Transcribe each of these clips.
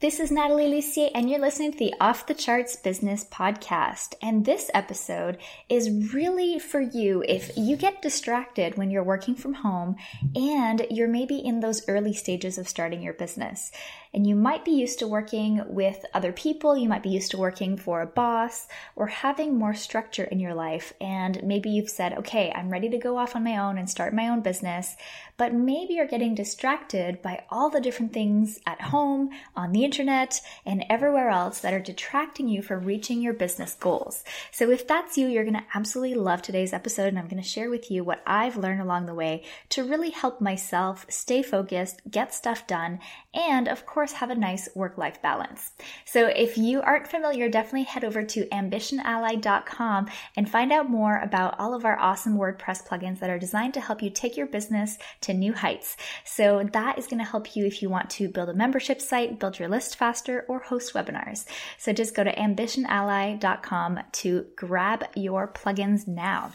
This is Natalie Lucier, and you're listening to the Off the Charts Business Podcast. And this episode is really for you if you get distracted when you're working from home and you're maybe in those early stages of starting your business and you might be used to working with other people, you might be used to working for a boss or having more structure in your life. And maybe you've said, okay, I'm ready to go off on my own and start my own business, but maybe you're getting distracted by all the different things at home, on the internet, and everywhere else that are detracting you from reaching your business goals. So if that's you, you're going to absolutely love today's episode, and I'm going to share with you what I've learned along the way to really help myself stay focused, get stuff done, and of course, have a nice work life balance. So if you aren't familiar, definitely head over to accessally.com and find out more about all of our awesome WordPress plugins that are designed to help you take your business to new heights. So that is going to help you if you want to build a membership site, build your list faster, or host webinars. So just go to accessally.com to grab your plugins now.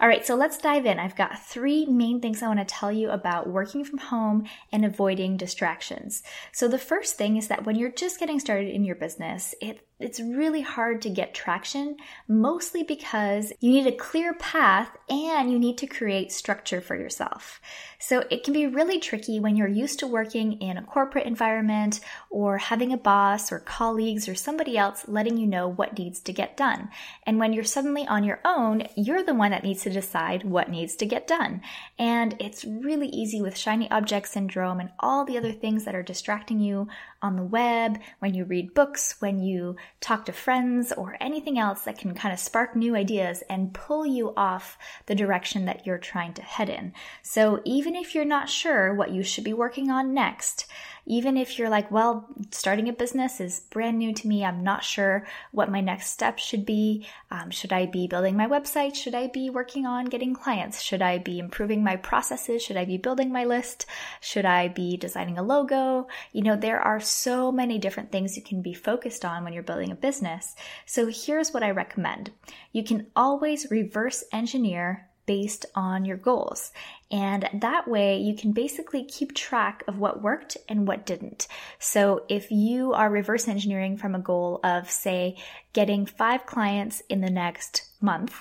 All right, so let's dive in. I've got three main things I want to tell you about working from home and avoiding distractions. So the first thing is that when you're just getting started in your business, it it's really hard to get traction, mostly because you need a clear path and you need to create structure for yourself. So it can be really tricky when you're used to working in a corporate environment or having a boss or colleagues or somebody else letting you know what needs to get done. And when you're suddenly on your own, you're the one that needs to decide what needs to get done. And it's really easy with shiny object syndrome and all the other things that are distracting you on the web, when you read books, when you talk to friends, or anything else that can kind of spark new ideas and pull you off the direction that you're trying to head in. So even if you're not sure what you should be working on next, even if you're like, well, starting a business is brand new to me, I'm not sure what my next step should be. Um, should I be building my website? Should I be working on getting clients? Should I be improving my processes? Should I be building my list? Should I be designing a logo? You know, there are so many different things you can be focused on when you're building a business. So here's what I recommend. You can always reverse engineer based on your goals. And that way you can basically keep track of what worked and what didn't. So if you are reverse engineering from a goal of, say, getting five clients in the next month,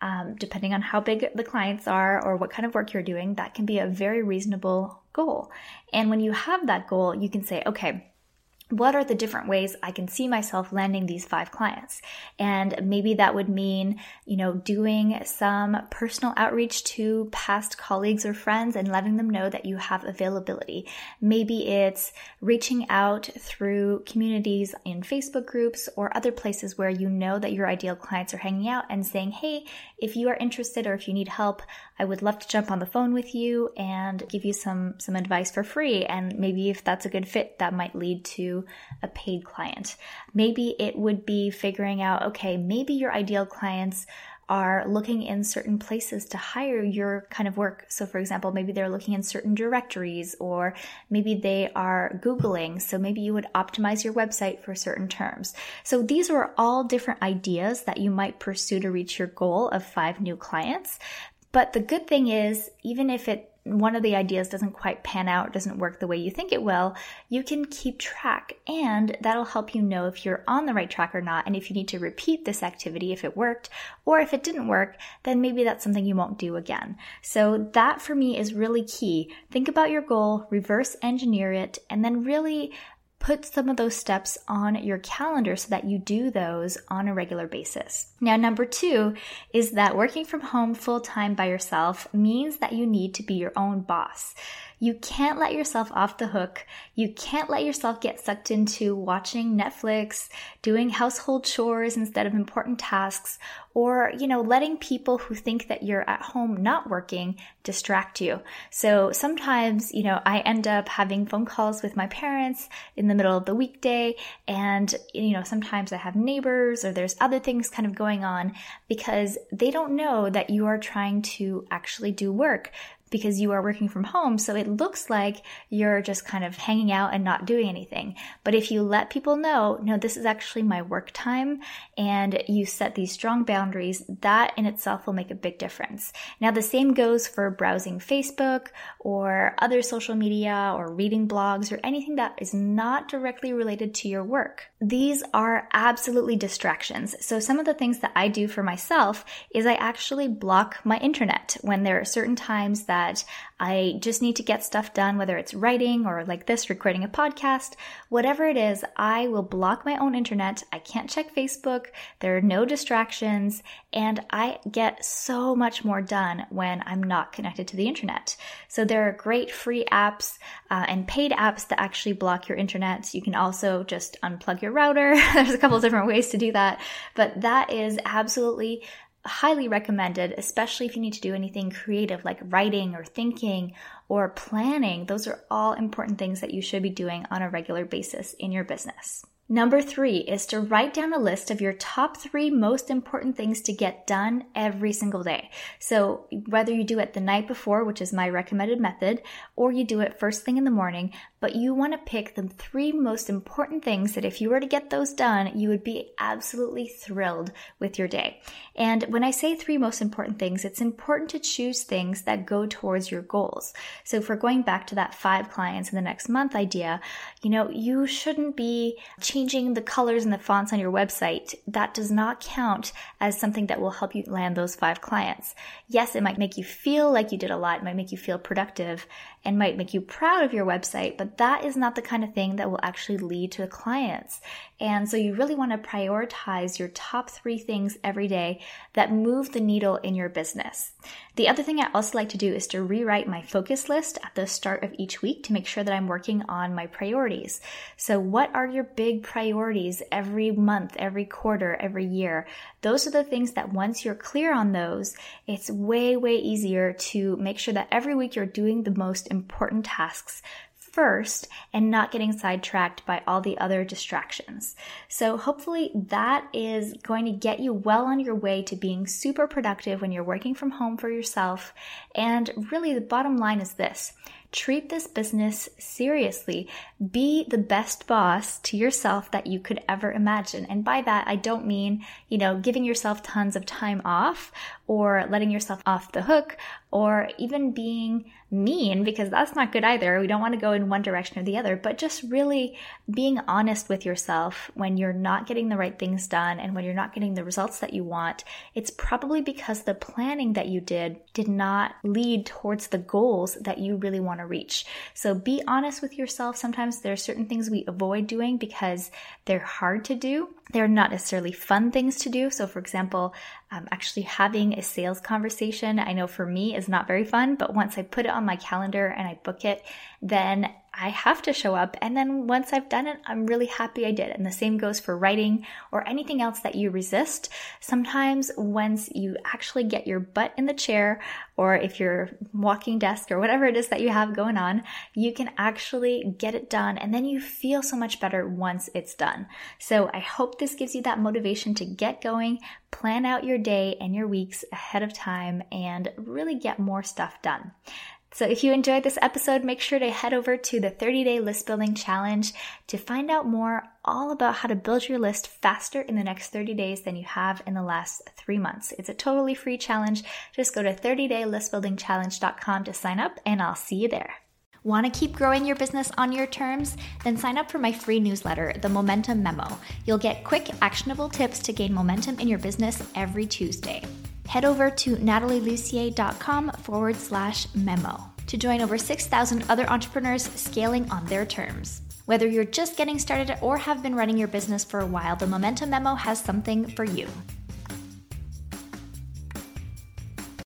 um, depending on how big the clients are or what kind of work you're doing, that can be a very reasonable goal. And when you have that goal, you can say, okay, what are the different ways I can see myself landing these five clients? And maybe that would mean, you know, doing some personal outreach to past colleagues or friends and letting them know that you have availability. Maybe it's reaching out through communities in Facebook groups or other places where you know that your ideal clients are hanging out and saying, Hey, if you are interested or if you need help, I would love to jump on the phone with you and give you some some advice for free and maybe if that's a good fit that might lead to a paid client. Maybe it would be figuring out okay, maybe your ideal clients are looking in certain places to hire your kind of work. So, for example, maybe they're looking in certain directories, or maybe they are Googling. So, maybe you would optimize your website for certain terms. So, these are all different ideas that you might pursue to reach your goal of five new clients. But the good thing is, even if it one of the ideas doesn't quite pan out, doesn't work the way you think it will, you can keep track and that'll help you know if you're on the right track or not. And if you need to repeat this activity, if it worked, or if it didn't work, then maybe that's something you won't do again. So that for me is really key. Think about your goal, reverse engineer it, and then really put some of those steps on your calendar so that you do those on a regular basis. Now, number two is that working from home full time by yourself means that you need to be your own boss. You can't let yourself off the hook. You can't let yourself get sucked into watching Netflix, doing household chores instead of important tasks, or, you know, letting people who think that you're at home not working distract you. So sometimes, you know, I end up having phone calls with my parents in the middle of the weekday and, you know, sometimes I have neighbors or there's other things kind of going on because they don't know that you are trying to actually do work because you are working from home. So it looks like you're just kind of hanging out and not doing anything. But if you let people know, no, this is actually my work time and you set these strong boundaries, that in itself will make a big difference. Now, the same goes for browsing Facebook or other social media or reading blogs or anything that is not directly related to your work. These are absolutely distractions. So some of the things that I do for myself is I actually block my internet when there are certain times that that I just need to get stuff done, whether it's writing or like this, recording a podcast, whatever it is, I will block my own internet. I can't check Facebook. There are no distractions and I get so much more done when I'm not connected to the internet. So there are great free apps uh, and paid apps that actually block your internet. You can also just unplug your router. There's a couple different ways to do that, but that is absolutely highly recommended, especially if you need to do anything creative like writing or thinking or planning. Those are all important things that you should be doing on a regular basis in your business. Number three is to write down a list of your top three most important things to get done every single day. So whether you do it the night before, which is my recommended method, or you do it first thing in the morning, but you want to pick the three most important things that if you were to get those done, you would be absolutely thrilled with your day. And when I say three most important things, it's important to choose things that go towards your goals. So we're going back to that five clients in the next month idea, you know, you shouldn't be changing the colors and the fonts on your website. That does not count as something that will help you land those five clients. Yes, it might make you feel like you did a lot. It might make you feel productive and might make you proud of your website, but that is not the kind of thing that will actually lead to clients. And so you really want to prioritize your top three things every day that move the needle in your business. The other thing I also like to do is to rewrite my focus list at the start of each week to make sure that I'm working on my priorities. So what are your big priorities every month, every quarter, every year? Those are the things that once you're clear on those, it's way, way easier to make sure that every week you're doing the most important tasks first and not getting sidetracked by all the other distractions. So hopefully that is going to get you well on your way to being super productive when you're working from home for yourself. And really the bottom line is this. Treat this business seriously. Be the best boss to yourself that you could ever imagine. And by that, I don't mean, you know, giving yourself tons of time off or letting yourself off the hook or even being mean because that's not good either. We don't want to go in one direction or the other, but just really being honest with yourself when you're not getting the right things done and when you're not getting the results that you want. It's probably because the planning that you did did not lead towards the goals that you really want to reach. So be honest with yourself. Sometimes there are certain things we avoid doing because they're hard to do they're not necessarily fun things to do. So, for example, um, actually having a sales conversation, I know for me is not very fun, but once I put it on my calendar and I book it, then I have to show up. And then once I've done it, I'm really happy I did. And the same goes for writing or anything else that you resist. Sometimes once you actually get your butt in the chair, or if you're walking desk or whatever it is that you have going on, you can actually get it done. And then you feel so much better once it's done. So I hope this gives you that motivation to get going, plan out your day and your weeks ahead of time, and really get more stuff done. So if you enjoyed this episode, make sure to head over to the 30 day list building challenge to find out more all about how to build your list faster in the next 30 days than you have in the last three months. It's a totally free challenge. Just go to 30daylistbuildingchallenge.com to sign up and I'll see you there. Want to keep growing your business on your terms? Then sign up for my free newsletter, The Momentum Memo. You'll get quick, actionable tips to gain momentum in your business every Tuesday head over to natalielucier.com forward slash memo to join over 6,000 other entrepreneurs scaling on their terms. Whether you're just getting started or have been running your business for a while, the Momentum Memo has something for you.